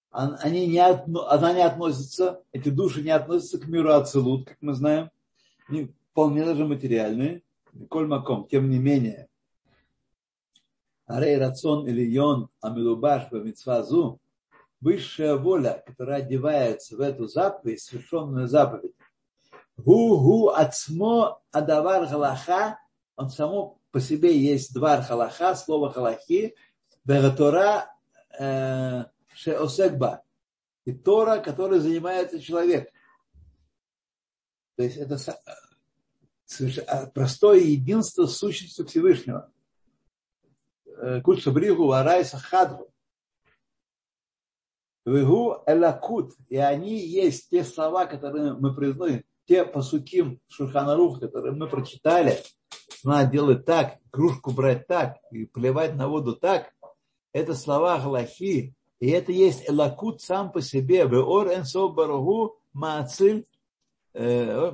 они не, она не относится, эти души не относятся к миру Ацелут, как мы знаем, они вполне даже материальные, Коль Маком, тем не менее, Арей Рацион или Йон Амилубаш Бамитсвазу, высшая воля, которая одевается в эту заповедь, совершенную заповедь, Гу-гу ацмо адавар галаха, он само по себе есть двар халаха, слово халахи, бегатора э, шеосекба, и Тора, которой занимается человек. То есть это а, простое единство с сущностью Всевышнего. Э, Кульша бригу арайса хадру. Вегу элакут. И они есть те слова, которые мы произносим, те посуким Шурханарух, которые мы прочитали, надо делать так, кружку брать так и плевать на воду так, это слова Галахи, и это есть элакут сам по себе. Веор энсо барагу маациль э,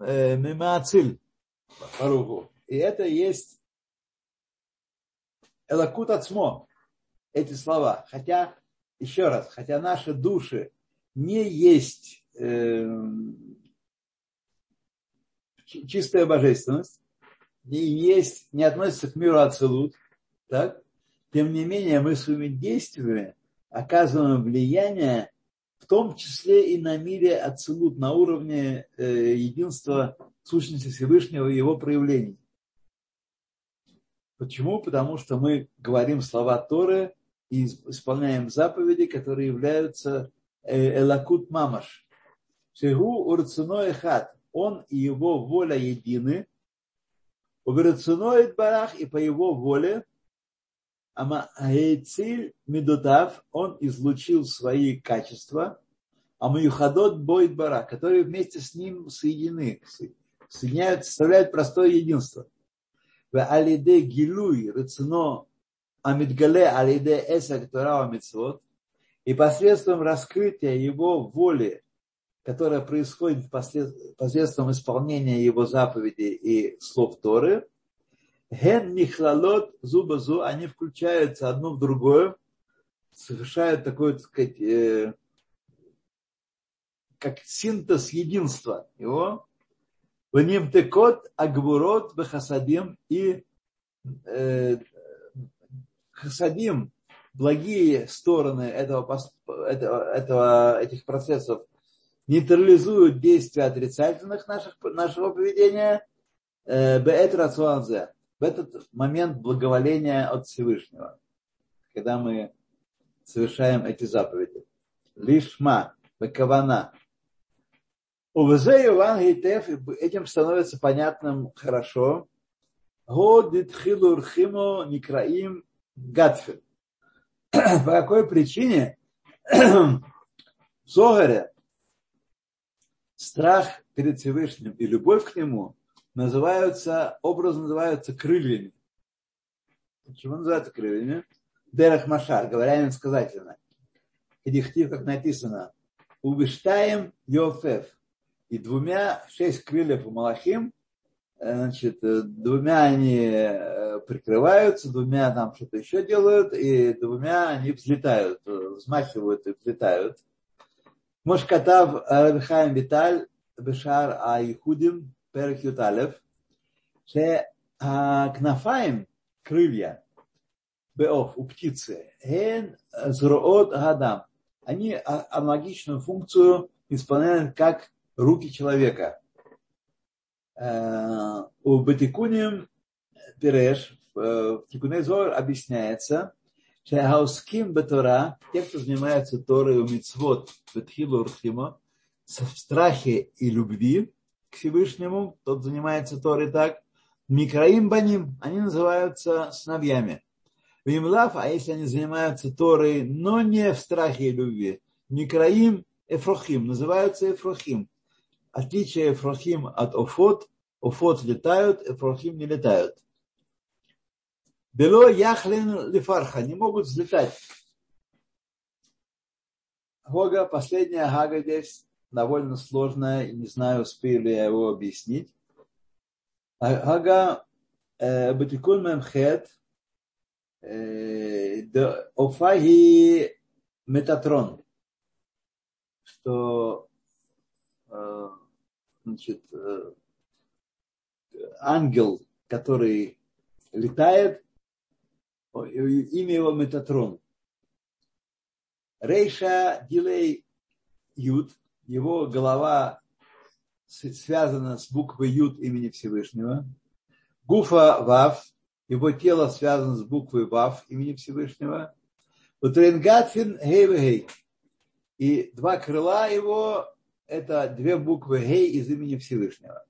э, мимаациль барагу. И это есть элакут ацмо, эти слова. Хотя, еще раз, хотя наши души не есть э, чистая божественность, не есть, не относится к миру Ацелут, так? тем не менее мы своими действиями оказываем влияние в том числе и на мире Ацелут, на уровне э, единства сущности Всевышнего и его проявлений. Почему? Потому что мы говорим слова Торы и исполняем заповеди, которые являются э, элакут мамаш. Шегу урцуной хат он и его воля едины, Уберацуноид барах и по его воле, Амаэйциль Медутав, он излучил свои качества, а Маюхадот Бойд Барах, которые вместе с ним соединены, соединяют, составляют простое единство. В Алиде Гилуй, Рацино, Амидгале Алиде Эса Ктурава Мицвод, и посредством раскрытия его воли которое происходит посредством исполнения его заповедей и слов Торы, ген михлалот зубазу, они включаются одно в другое, совершают такой, так сказать, э, как синтез единства его, в нем текот, агбурот, бехасадим и э, хасадим, благие стороны этого, этого, этого, этих процессов нейтрализуют действия отрицательных наших, нашего поведения э, в этот момент благоволения от Всевышнего, когда мы совершаем эти заповеди. Лишма, бекавана. Этим становится понятным хорошо. Годитхилурхимо Никраим Гатфин. По какой причине в Зогаре страх перед Всевышним и любовь к Нему называются, образно называются крыльями. Почему называются крыльями? Дерах Машар, говоря инсказательно. И дихтив, как написано, Убиштаем Йофеф. И двумя, шесть крыльев у Малахим, значит, э, двумя они э, прикрываются, двумя там что-то еще делают, и двумя они взлетают, э, взмахивают и взлетают. Мошкатав Рабихайм Виталь Бешар Айхудим Перек Юталев. Ше а, Кнафаем крылья Беов у птицы Эн Зроот Гадам. Они а, аналогичную функцию исполняют как руки человека – у Батикуним Пиреш в Тикуней Зор объясняется, Шахауским Батора, те, кто занимается Торой у Мицвод, Бетхилу Урхимо, в страхе и любви к Всевышнему, тот занимается Торой так, Микраим Баним, они называются сыновьями. Вимлав, а если они занимаются Торой, но не в страхе и любви, Микраим Эфрохим, называются Эфрохим. Отличие Эфрахим от Офот. Офот летают, Эфрахим не летают. Бело яхлин лифарха, не могут взлетать. Гога, последняя Гага здесь довольно сложная, не знаю, успею ли я его объяснить. Гага Батикун Мемхет Офаги Метатрон, что значит, ангел, который летает, имя его Метатрон. Рейша Дилей Ют, его голова связана с буквой Ют имени Всевышнего. Гуфа Вав, его тело связано с буквой Вав имени Всевышнего. Утренгатфин Гейвегей. И два крыла его – это две буквы Гей из имени Всевышнего.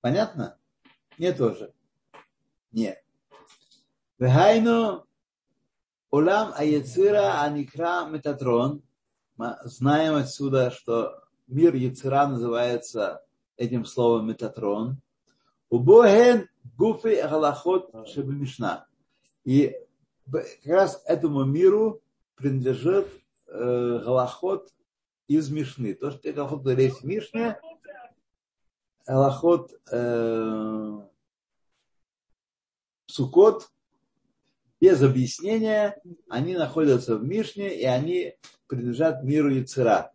Понятно? Мне тоже. Нет. Вехайну Улам Аяцира Аникра Метатрон. Мы знаем отсюда, что мир Яцира называется этим словом Метатрон. Убоген Гуфи Галахот Шебемишна. И как раз этому миру принадлежит э, Галахот из Мишны. То, что Галахот говорит в Мишне, Галахот э, Сукот, без объяснения, они находятся в Мишне, и они принадлежат миру Яцера.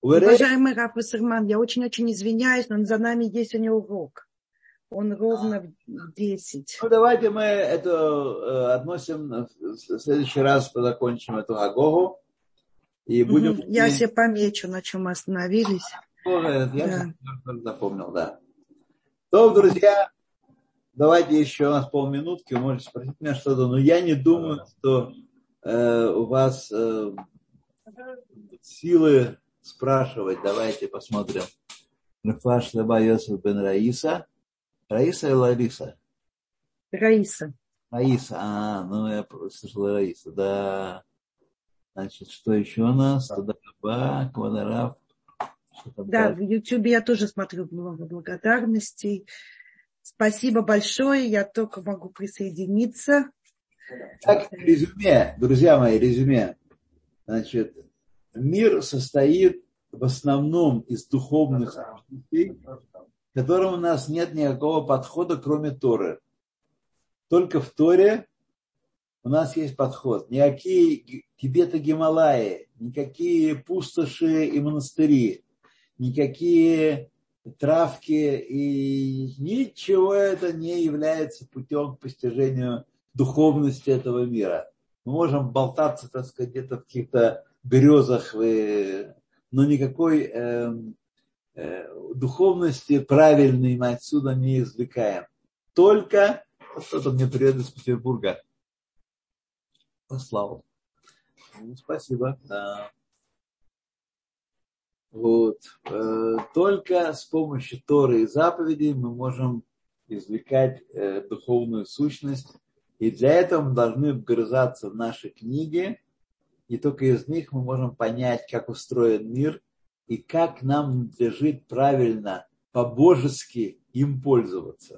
Уважаемый Раф Вассерман, я очень-очень извиняюсь, но за нами есть у него урок. Он ровно в 10. Ну, давайте мы это э, относим, в следующий раз закончим эту Агогу. И будем... Я себе помечу, на чем мы остановились. Я да. запомнил, да. То, друзья, давайте еще у нас полминутки, вы можете спросить меня что-то, но я не думаю, что э, у вас э, силы спрашивать. Давайте посмотрим. Рафаш Леба Йосиф бен Раиса. Раиса или Лариса? Раиса. Раиса, а, ну я слышал Раиса, да. Значит, что еще у нас? Туда Квадараф. Да, в Ютубе я тоже смотрю много благодарностей. Спасибо большое, я только могу присоединиться. Так, резюме, друзья мои, резюме. Значит, мир состоит в основном из духовных вещей, к которым у нас нет никакого подхода, кроме Торы. Только в Торе у нас есть подход. Никакие Тибета Гималаи, никакие пустоши и монастыри, никакие травки и ничего это не является путем к постижению духовности этого мира. Мы можем болтаться, так сказать, где-то в каких-то березах, но никакой э, э, духовности правильной мы отсюда не извлекаем. Только что-то мне привет из Петербурга послал. Ну, спасибо. Да. Вот. Э, только с помощью Торы и заповедей мы можем извлекать э, духовную сущность. И для этого мы должны вгрызаться в наши книги, и только из них мы можем понять, как устроен мир и как нам надлежит правильно, по-божески им пользоваться.